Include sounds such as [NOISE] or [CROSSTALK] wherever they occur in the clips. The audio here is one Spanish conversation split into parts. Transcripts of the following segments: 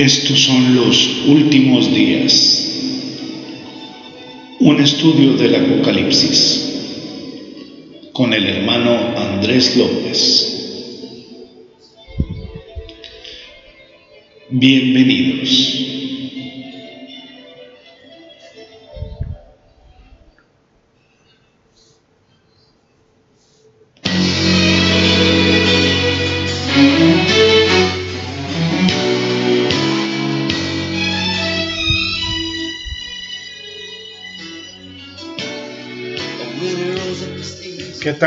Estos son los últimos días. Un estudio del Apocalipsis con el hermano Andrés López. Bienvenidos.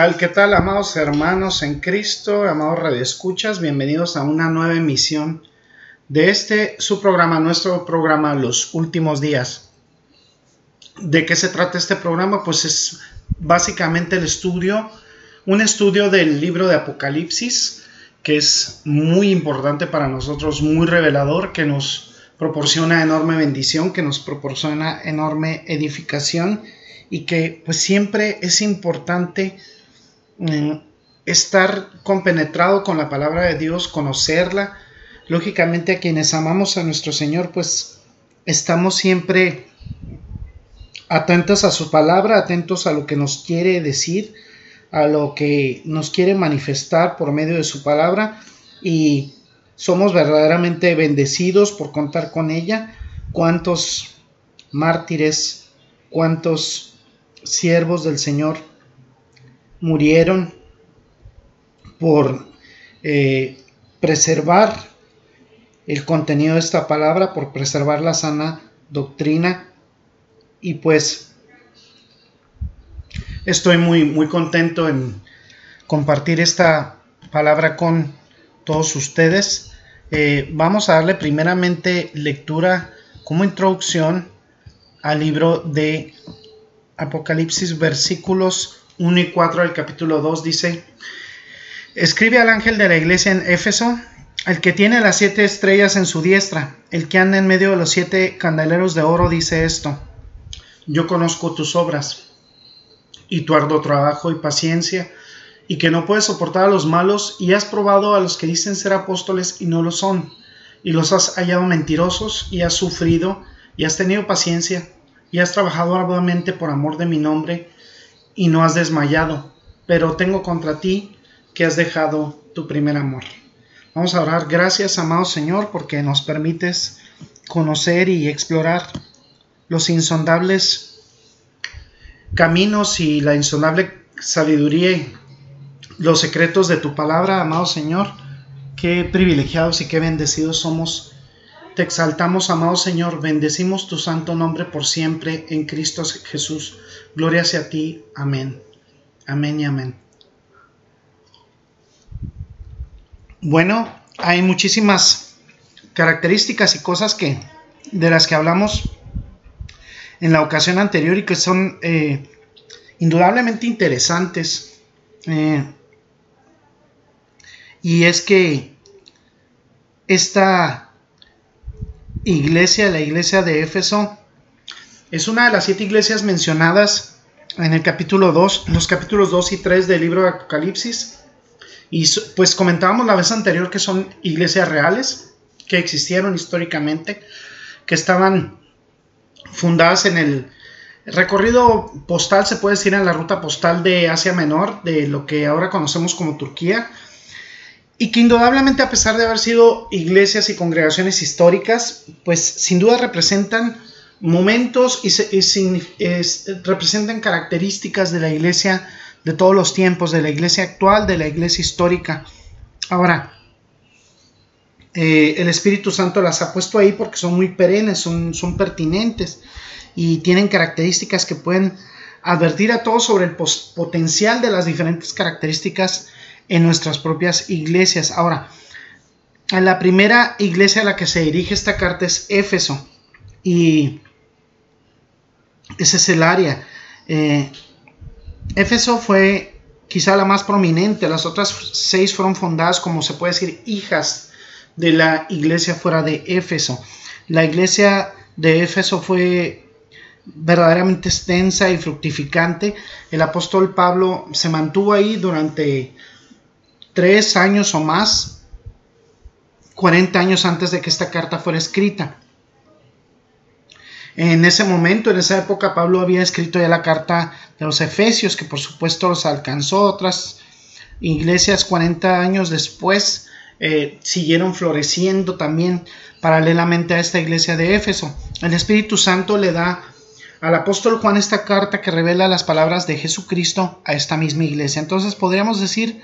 Tal, qué tal, amados hermanos en Cristo, amados radioescuchas? Bienvenidos a una nueva emisión de este, su programa, nuestro programa, Los Últimos Días. ¿De qué se trata este programa? Pues es básicamente el estudio, un estudio del libro de Apocalipsis, que es muy importante para nosotros, muy revelador, que nos proporciona enorme bendición, que nos proporciona enorme edificación y que pues siempre es importante estar compenetrado con la palabra de Dios, conocerla. Lógicamente a quienes amamos a nuestro Señor pues estamos siempre atentos a su palabra, atentos a lo que nos quiere decir, a lo que nos quiere manifestar por medio de su palabra y somos verdaderamente bendecidos por contar con ella. Cuántos mártires, cuántos siervos del Señor murieron por eh, preservar el contenido de esta palabra, por preservar la sana doctrina y pues estoy muy muy contento en compartir esta palabra con todos ustedes. Eh, vamos a darle primeramente lectura como introducción al libro de Apocalipsis versículos 1 y 4 del capítulo 2 dice, escribe al ángel de la iglesia en Éfeso, el que tiene las siete estrellas en su diestra, el que anda en medio de los siete candeleros de oro, dice esto, yo conozco tus obras y tu arduo trabajo y paciencia, y que no puedes soportar a los malos, y has probado a los que dicen ser apóstoles y no lo son, y los has hallado mentirosos, y has sufrido, y has tenido paciencia, y has trabajado arduamente por amor de mi nombre y no has desmayado, pero tengo contra ti que has dejado tu primer amor. Vamos a orar. Gracias, amado Señor, porque nos permites conocer y explorar los insondables caminos y la insondable sabiduría y los secretos de tu palabra, amado Señor. Qué privilegiados y qué bendecidos somos te exaltamos, amado Señor, bendecimos tu santo nombre por siempre en Cristo Jesús. Gloria hacia ti. Amén. Amén y amén. Bueno, hay muchísimas características y cosas que de las que hablamos en la ocasión anterior y que son eh, indudablemente interesantes. Eh, y es que esta iglesia, la iglesia de Éfeso, es una de las siete iglesias mencionadas en el capítulo 2, los capítulos 2 y 3 del libro de Apocalipsis. Y pues comentábamos la vez anterior que son iglesias reales, que existieron históricamente, que estaban fundadas en el recorrido postal, se puede decir, en la ruta postal de Asia Menor, de lo que ahora conocemos como Turquía, y que indudablemente a pesar de haber sido iglesias y congregaciones históricas, pues sin duda representan momentos y, representan características de la iglesia de todos los tiempos, de la iglesia actual, de la iglesia histórica. Ahora, eh, el Espíritu Santo las ha puesto ahí porque son muy perennes, son, son pertinentes y tienen características que pueden advertir a todos sobre el potencial de las diferentes características en nuestras propias iglesias. Ahora, la primera iglesia a la que se dirige esta carta es Éfeso y ese es el área. Eh, Éfeso fue quizá la más prominente, las otras seis fueron fundadas como se puede decir hijas de la iglesia fuera de Éfeso. La iglesia de Éfeso fue verdaderamente extensa y fructificante. El apóstol Pablo se mantuvo ahí durante tres años o más 40 años antes de que esta carta fuera escrita. En ese momento, en esa época, Pablo había escrito ya la carta de los Efesios, que por supuesto los alcanzó. Otras iglesias 40 años después eh, siguieron floreciendo también paralelamente a esta iglesia de Éfeso. El Espíritu Santo le da al apóstol Juan esta carta que revela las palabras de Jesucristo a esta misma iglesia. Entonces podríamos decir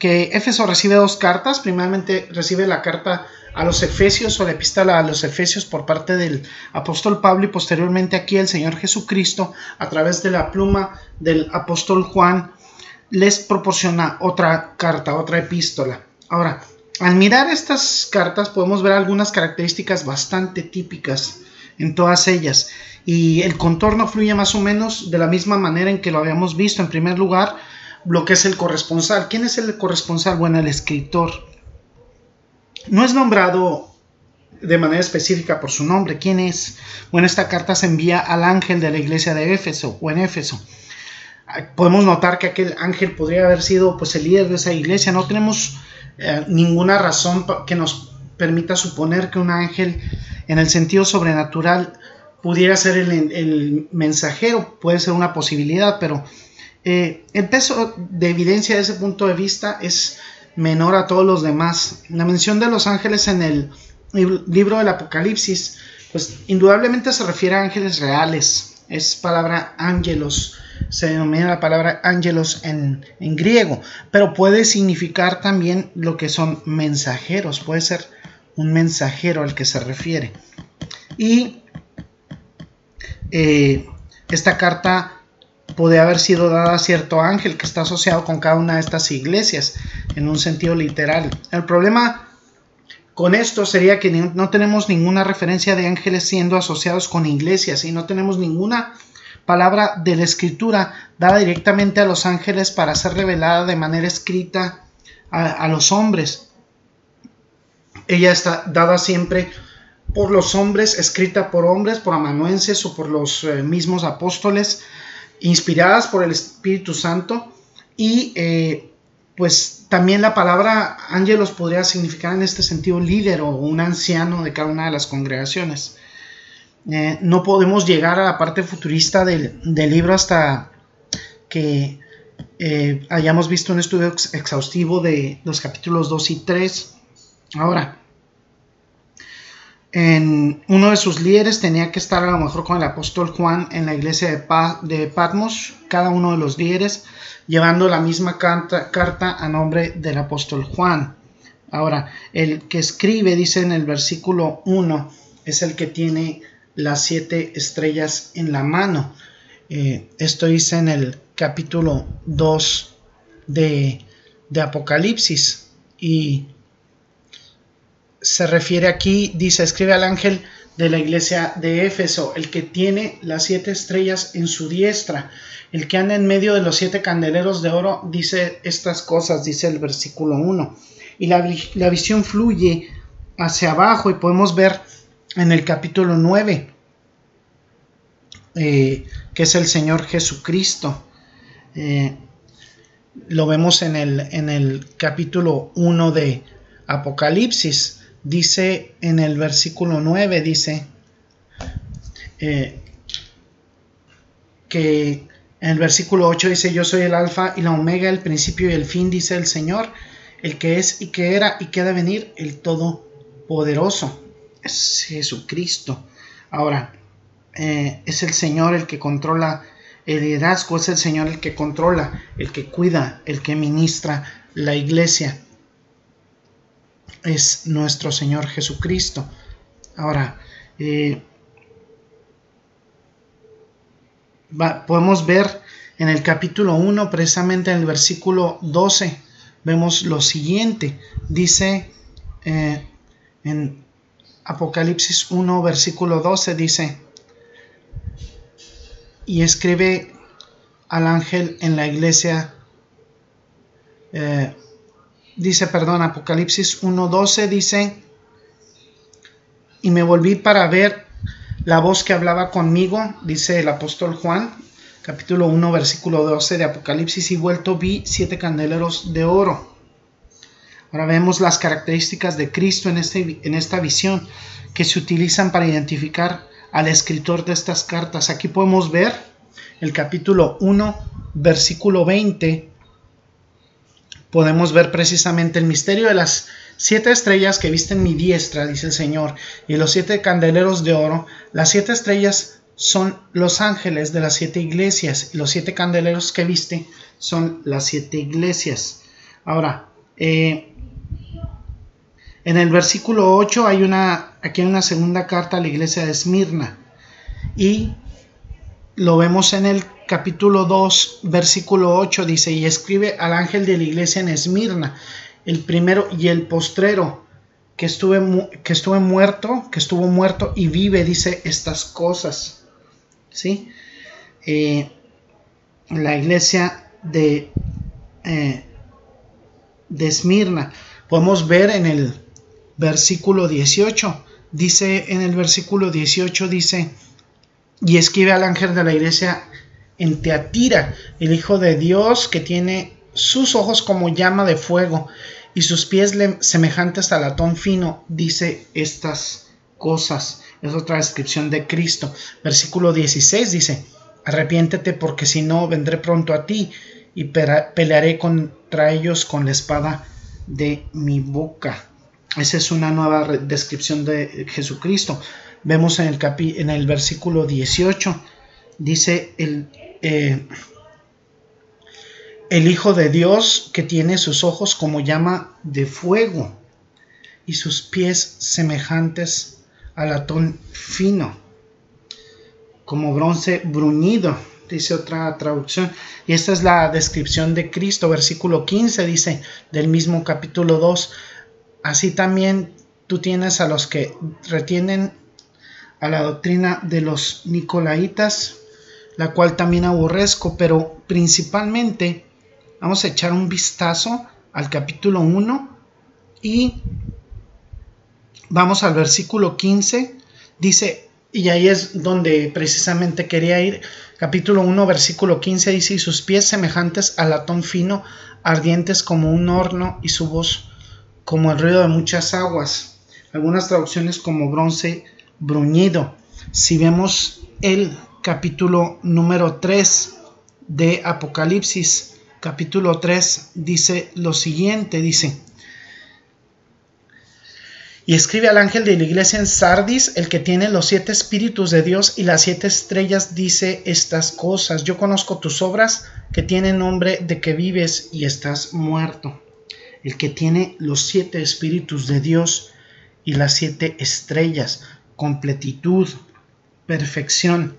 que Éfeso recibe dos cartas. Primeramente recibe la carta a los Efesios o la epístola a los Efesios por parte del apóstol Pablo y posteriormente aquí el Señor Jesucristo a través de la pluma del apóstol Juan les proporciona otra carta, otra epístola. Ahora, al mirar estas cartas podemos ver algunas características bastante típicas en todas ellas y el contorno fluye más o menos de la misma manera en que lo habíamos visto. En primer lugar, lo que es el corresponsal. ¿Quién es el corresponsal? Bueno, el escritor. No es nombrado de manera específica por su nombre. ¿Quién es? Bueno, esta carta se envía al ángel de la iglesia de Éfeso o en Éfeso. Podemos notar que aquel ángel podría haber sido pues el líder de esa iglesia. No tenemos eh, ninguna razón que nos permita suponer que un ángel en el sentido sobrenatural pudiera ser el, mensajero. Puede ser una posibilidad, pero eh, el peso de evidencia de ese punto de vista es menor a todos los demás. La mención de los ángeles en el libro del Apocalipsis, pues indudablemente se refiere a ángeles reales. Es palabra ángelos, se denomina la palabra ángelos en, griego, pero puede significar también lo que son mensajeros, puede ser un mensajero al que se refiere. Y eh, esta carta puede haber sido dada a cierto ángel que está asociado con cada una de estas iglesias en un sentido literal. El problema con esto sería que no tenemos ninguna referencia de ángeles siendo asociados con iglesias y no tenemos ninguna palabra de la escritura dada directamente a los ángeles para ser revelada de manera escrita a, los hombres. Ella está dada siempre por los hombres, escrita por hombres, por amanuenses o por los eh, mismos apóstoles, inspiradas por el Espíritu Santo y eh, pues también la palabra ángelos podría significar en este sentido líder o un anciano de cada una de las congregaciones. Eh, no podemos llegar a la parte futurista del, libro hasta que eh, hayamos visto un estudio exhaustivo de los capítulos 2 y 3. Ahora, uno de sus líderes tenía que estar a lo mejor con el apóstol Juan en la iglesia de, Patmos, cada uno de los líderes llevando la misma carta, carta a nombre del apóstol Juan. Ahora, el que escribe, dice en el versículo 1, es el que tiene las siete estrellas en la mano. Eh, esto dice en el capítulo 2 de, de Apocalipsis y se refiere aquí, dice, escribe al ángel de la iglesia de Éfeso, el que tiene las siete estrellas en su diestra, el que anda en medio de los siete candeleros de oro, dice estas cosas, dice el versículo 1. Y la, visión fluye hacia abajo y podemos ver en el capítulo 9, eh, que es el Señor Jesucristo. Eh, lo vemos en el, en el capítulo 1 de Apocalipsis dice en el versículo 9, dice eh, que en el versículo 8 dice, yo soy el alfa y la omega, el principio y el fin, dice el Señor, el que es y que era y que ha de venir, el todopoderoso, es Jesucristo. Ahora, eh, es el Señor el que controla el liderazgo, es el Señor el que controla, el que cuida, el que ministra la iglesia es nuestro Señor Jesucristo. Ahora, eh, podemos ver en el capítulo 1, precisamente en el versículo 12, vemos lo siguiente. Dice eh, en Apocalipsis 1, versículo 12, dice, y escribe al ángel en la iglesia eh, dice, perdón, Apocalipsis 1.12 dice, y me volví para ver la voz que hablaba conmigo, dice el apóstol Juan, capítulo 1, versículo 12 de Apocalipsis, y vuelto vi siete candeleros de oro. Ahora vemos las características de Cristo en, este, en esta visión que se utilizan para identificar al escritor de estas cartas. Aquí podemos ver el capítulo 1, versículo 20. Podemos ver precisamente el misterio de las siete estrellas que viste en mi diestra, dice el Señor, y los siete candeleros de oro. Las siete estrellas son los ángeles de las siete iglesias, y los siete candeleros que viste son las siete iglesias. Ahora, eh, en el versículo 8 hay una, aquí hay una segunda carta a la iglesia de Esmirna. Y lo vemos en el capítulo 2, versículo 8, dice, y escribe al ángel de la iglesia en Esmirna, el primero y el postrero, que estuve, que estuve muerto, que estuvo muerto y vive, dice estas cosas. ¿Sí? Eh, la iglesia de, eh, de Esmirna. Podemos ver en el versículo 18. Dice en el versículo 18, dice, y escribe al ángel de la iglesia en Teatira, el Hijo de Dios que tiene sus ojos como llama de fuego y sus pies semejantes a latón fino, dice estas cosas. Es otra descripción de Cristo. Versículo 16 dice, arrepiéntete porque si no vendré pronto a ti y pelearé contra ellos con la espada de mi boca. Esa es una nueva descripción de Jesucristo. Vemos en el, en el versículo 18, dice el, eh, el Hijo de Dios que tiene sus ojos como llama de fuego y sus pies semejantes a latón fino, como bronce bruñido, dice otra traducción. Y esta es la descripción de Cristo, versículo 15 dice del mismo capítulo 2 Así también tú tienes a los que retienen a la doctrina de los Nicolaitas, la cual también aborrezco, pero principalmente vamos a echar un vistazo al capítulo 1 y vamos al versículo 15. Dice, y ahí es donde precisamente quería ir, capítulo 1, versículo 15 dice, y sus pies semejantes a latón fino, ardientes como un horno, y su voz como el ruido de muchas aguas, algunas traducciones como bronce bruñido. Si vemos el capítulo número 3 de Apocalipsis, capítulo 3 dice lo siguiente, dice, y escribe al ángel de la iglesia en Sardis, el que tiene los siete espíritus de Dios y las siete estrellas, dice estas cosas. Yo conozco tus obras que tienen nombre de que vives y estás muerto el que tiene los siete espíritus de Dios y las siete estrellas, completitud, perfección.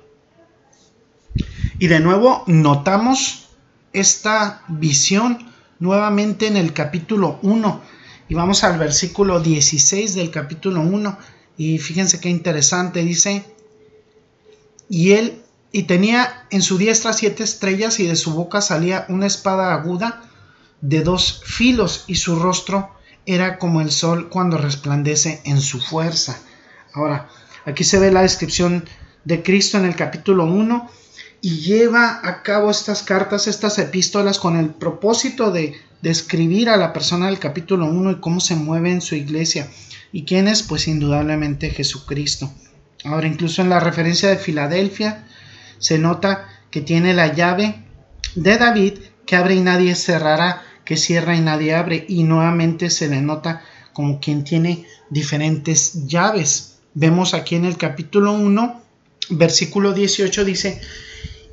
Y de nuevo notamos esta visión nuevamente en el capítulo 1 y vamos al versículo 16 del capítulo 1 y fíjense qué interesante dice y él y tenía en su diestra siete estrellas y de su boca salía una espada aguda de dos filos y su rostro era como el sol cuando resplandece en su fuerza. Ahora, aquí se ve la descripción de Cristo en el capítulo 1 y lleva a cabo estas cartas, estas epístolas con el propósito de describir a la persona del capítulo 1 y cómo se mueve en su iglesia. ¿Y quién es? Pues indudablemente Jesucristo. Ahora, incluso en la referencia de Filadelfia se nota que tiene la llave de David que abre y nadie cerrará que cierra y nadie abre y nuevamente se le nota como quien tiene diferentes llaves. Vemos aquí en el capítulo 1, versículo 18 dice,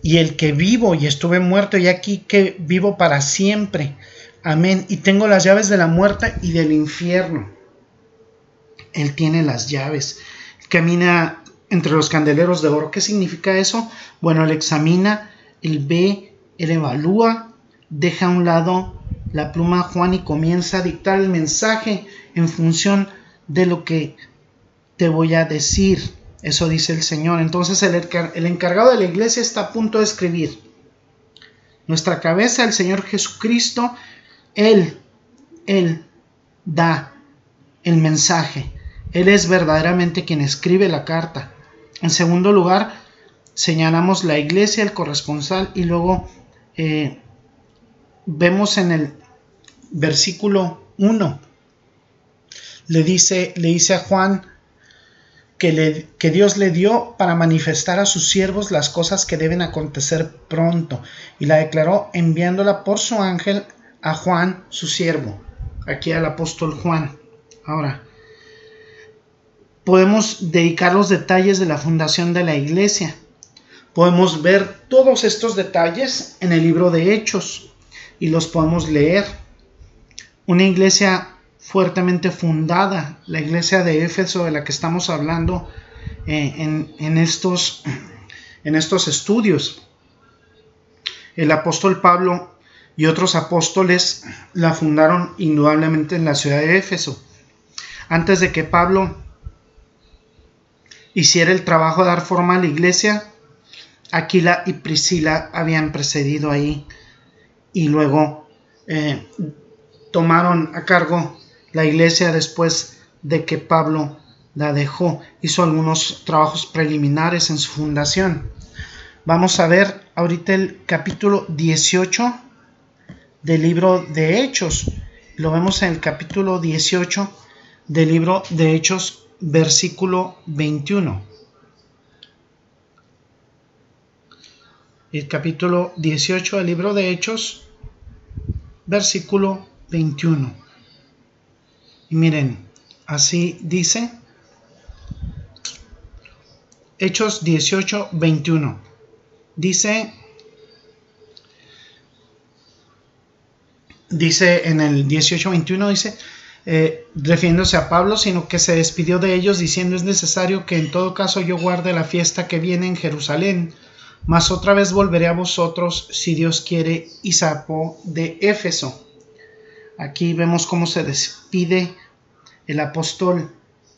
y el que vivo y estuve muerto y aquí que vivo para siempre. Amén. Y tengo las llaves de la muerte y del infierno. Él tiene las llaves. Camina entre los candeleros de oro. ¿Qué significa eso? Bueno, él examina, él ve, él evalúa, deja a un lado la pluma Juan y comienza a dictar el mensaje en función de lo que te voy a decir. Eso dice el Señor. Entonces el, el encargado de la iglesia está a punto de escribir. Nuestra cabeza, el Señor Jesucristo, Él, Él da el mensaje. Él es verdaderamente quien escribe la carta. En segundo lugar, señalamos la iglesia, el corresponsal y luego eh, vemos en el versículo 1 le dice, le dice a Juan que, le, que Dios le dio para manifestar a sus siervos las cosas que deben acontecer pronto, y la declaró enviándola por su ángel a Juan, su siervo, aquí al apóstol Juan. Ahora, podemos dedicar los detalles de la fundación de la iglesia. Podemos ver todos estos detalles en el libro de Hechos y los podemos leer. Una iglesia fuertemente fundada, la iglesia de Éfeso de la que estamos hablando eh, en, estos, en estos estudios. El apóstol Pablo y otros apóstoles la fundaron indudablemente en la ciudad de Éfeso. Antes de que Pablo hiciera el trabajo de dar forma a la iglesia, Aquila y Priscila habían precedido ahí y luego eh, tomaron a cargo la iglesia después de que Pablo la dejó. Hizo algunos trabajos preliminares en su fundación. Vamos a ver ahorita el capítulo 18 del libro de Hechos. Lo vemos en el capítulo 18 del libro de Hechos, versículo 21. El capítulo 18 del libro de Hechos, versículo 21. Y miren, así dice Hechos 18, 21. Dice, dice en el 18, 21, dice, eh, refiriéndose a Pablo, sino que se despidió de ellos diciendo es necesario que en todo caso yo guarde la fiesta que viene en Jerusalén, mas otra vez volveré a vosotros si Dios quiere y sapo de Éfeso. Aquí vemos cómo se despide el apóstol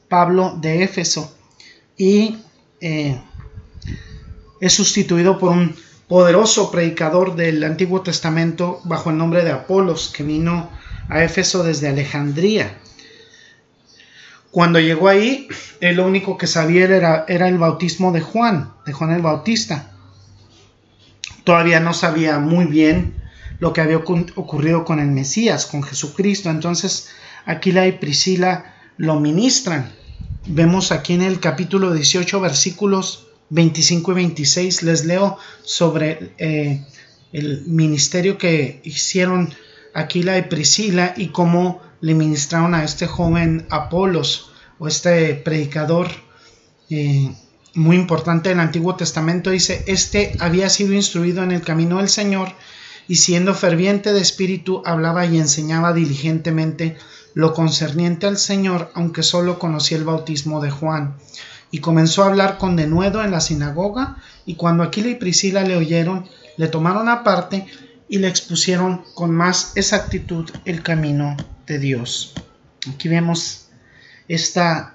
Pablo de Éfeso y eh, es sustituido por un poderoso predicador del Antiguo Testamento bajo el nombre de Apolos que vino a Éfeso desde Alejandría. Cuando llegó ahí, él lo único que sabía era, era el bautismo de Juan, de Juan el Bautista. Todavía no sabía muy bien lo que había ocurrido con el Mesías, con Jesucristo. Entonces Aquila y Priscila lo ministran. Vemos aquí en el capítulo 18 versículos 25 y 26, les leo sobre eh, el ministerio que hicieron Aquila y Priscila y cómo le ministraron a este joven Apolos o este predicador eh, muy importante del Antiguo Testamento. Dice, este había sido instruido en el camino del Señor y siendo ferviente de espíritu hablaba y enseñaba diligentemente lo concerniente al Señor, aunque solo conocía el bautismo de Juan. Y comenzó a hablar con denuedo en la sinagoga, y cuando Aquila y Priscila le oyeron, le tomaron aparte y le expusieron con más exactitud el camino de Dios. Aquí vemos esta,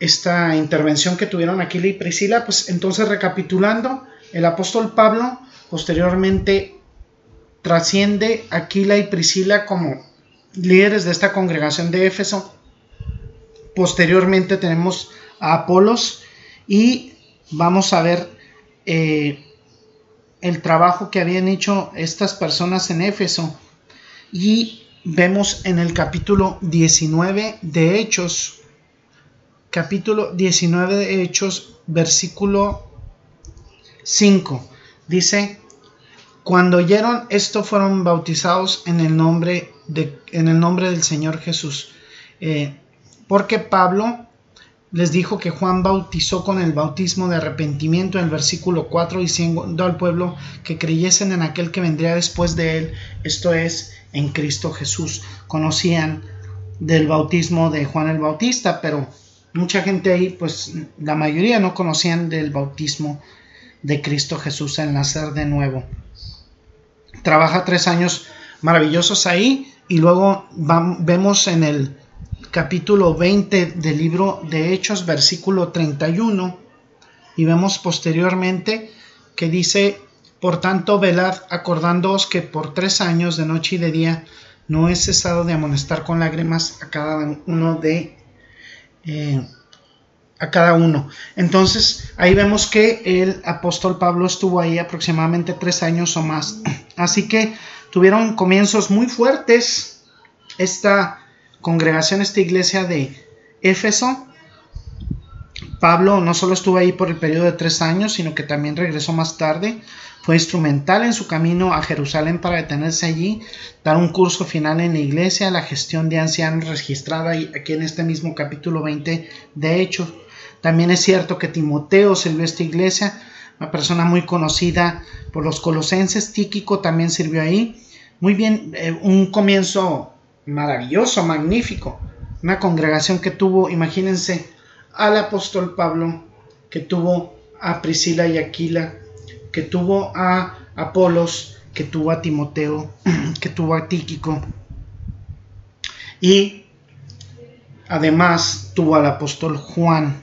esta intervención que tuvieron Aquila y Priscila, pues entonces recapitulando, el apóstol Pablo Posteriormente trasciende Aquila y Priscila como líderes de esta congregación de Éfeso. Posteriormente tenemos a Apolos y vamos a ver eh, el trabajo que habían hecho estas personas en Éfeso. Y vemos en el capítulo 19 de Hechos, capítulo 19 de Hechos, versículo 5. Dice, cuando oyeron esto fueron bautizados en el nombre, de, en el nombre del Señor Jesús. Eh, porque Pablo les dijo que Juan bautizó con el bautismo de arrepentimiento en el versículo 4 diciendo al pueblo que creyesen en aquel que vendría después de él, esto es, en Cristo Jesús. Conocían del bautismo de Juan el Bautista, pero mucha gente ahí, pues la mayoría no conocían del bautismo de Cristo Jesús, el nacer de nuevo trabaja tres años maravillosos ahí y luego vemos en el capítulo 20 del libro de Hechos, versículo 31, y vemos posteriormente que dice, por tanto, velad acordándoos que por tres años de noche y de día no he cesado de amonestar con lágrimas a cada uno de... Eh, a cada uno. Entonces ahí vemos que el apóstol Pablo estuvo ahí aproximadamente tres años o más. [CLEARS THROAT] Así que tuvieron comienzos muy fuertes esta congregación, esta iglesia de Éfeso. Pablo no solo estuvo ahí por el periodo de tres años, sino que también regresó más tarde. Fue instrumental en su camino a Jerusalén para detenerse allí, dar un curso final en la iglesia, la gestión de ancianos registrada aquí en este mismo capítulo 20 de Hechos. También es cierto que Timoteo sirvió a esta iglesia, una persona muy conocida por los colosenses. Tíquico también sirvió ahí. Muy bien, eh, un comienzo maravilloso, magnífico. Una congregación que tuvo, imagínense, al apóstol Pablo, que tuvo a Priscila y Aquila, que tuvo a Apolos, que tuvo a Timoteo, [CLEARS THROAT] que tuvo a Tíquico. Y además tuvo al apóstol Juan,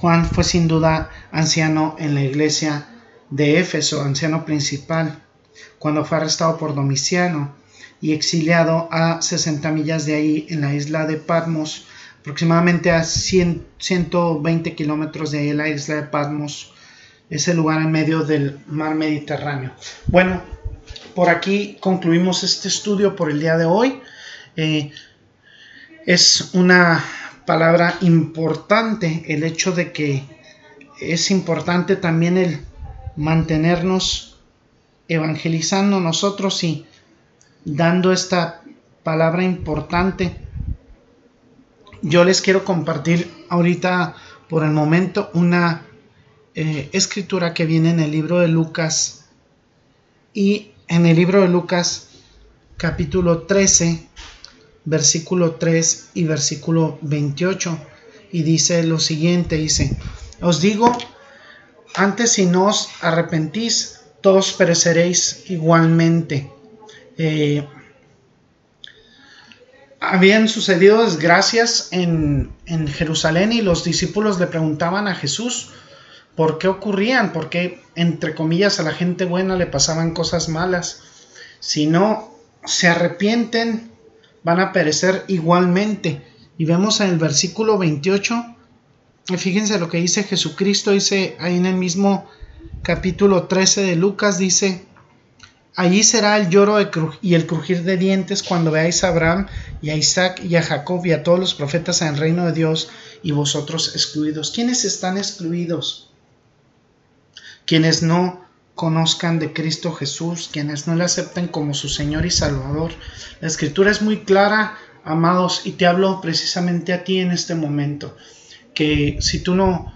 Juan fue sin duda anciano en la iglesia de Éfeso, anciano principal, cuando fue arrestado por Domiciano y exiliado a 60 millas de ahí en la isla de Patmos, aproximadamente a 120 kilómetros de ahí la isla de Patmos, ese lugar en medio del mar Mediterráneo. Bueno, por aquí concluimos este estudio por el día de hoy. Eh, es una palabra importante el hecho de que es importante también el mantenernos evangelizando nosotros y dando esta palabra importante. Yo les quiero compartir ahorita por el momento una eh, escritura que viene en el libro de Lucas y en el libro de Lucas capítulo 13 versículo 3 y versículo 28. Y dice lo siguiente, dice, os digo, antes si no os arrepentís, todos pereceréis igualmente. Eh, habían sucedido desgracias en, en, Jerusalén y los discípulos le preguntaban a Jesús por qué ocurrían, por qué, entre comillas, a la gente buena le pasaban cosas malas. Si no se arrepienten, van a perecer igualmente. Y vemos en el versículo 28, fíjense lo que dice Jesucristo, dice ahí en el mismo capítulo 13 de Lucas, dice, allí será el lloro y el crujir de dientes cuando veáis a Abraham y a Isaac y a Jacob y a todos los profetas en el reino de Dios y vosotros excluidos. ¿Quiénes están excluidos? Quienes no conozcan de Cristo Jesús, quienes no le acepten como su Señor y Salvador. La escritura es muy clara, amados, y te hablo precisamente a ti en este momento, que si tú no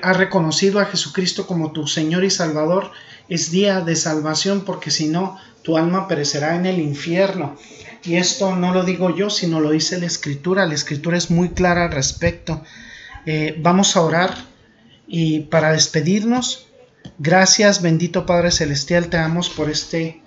has reconocido a Jesucristo como tu Señor y Salvador, es día de salvación, porque si no, tu alma perecerá en el infierno. Y esto no lo digo yo, sino lo dice la Escritura. La Escritura es muy clara al respecto. Eh, vamos a orar y para despedirnos, Gracias, bendito Padre Celestial, te damos por este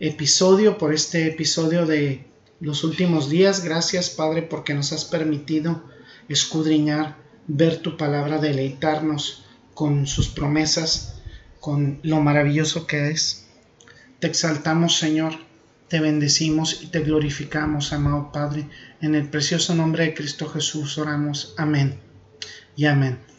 episodio, por este episodio de los últimos días. Gracias, Padre, porque nos has permitido escudriñar, ver tu palabra, deleitarnos con sus promesas, con lo maravilloso que es. Te exaltamos, Señor, te bendecimos y te glorificamos, amado Padre. En el precioso nombre de Cristo Jesús oramos. Amén y amén.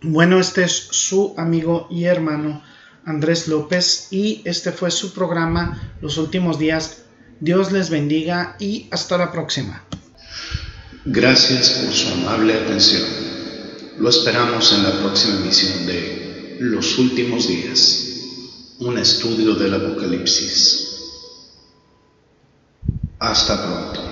Bueno, este es su amigo y hermano Andrés López y este fue su programa Los Últimos Días. Dios les bendiga y hasta la próxima. Gracias por su amable atención. Lo esperamos en la próxima emisión de Los Últimos Días, un estudio del Apocalipsis. Hasta pronto.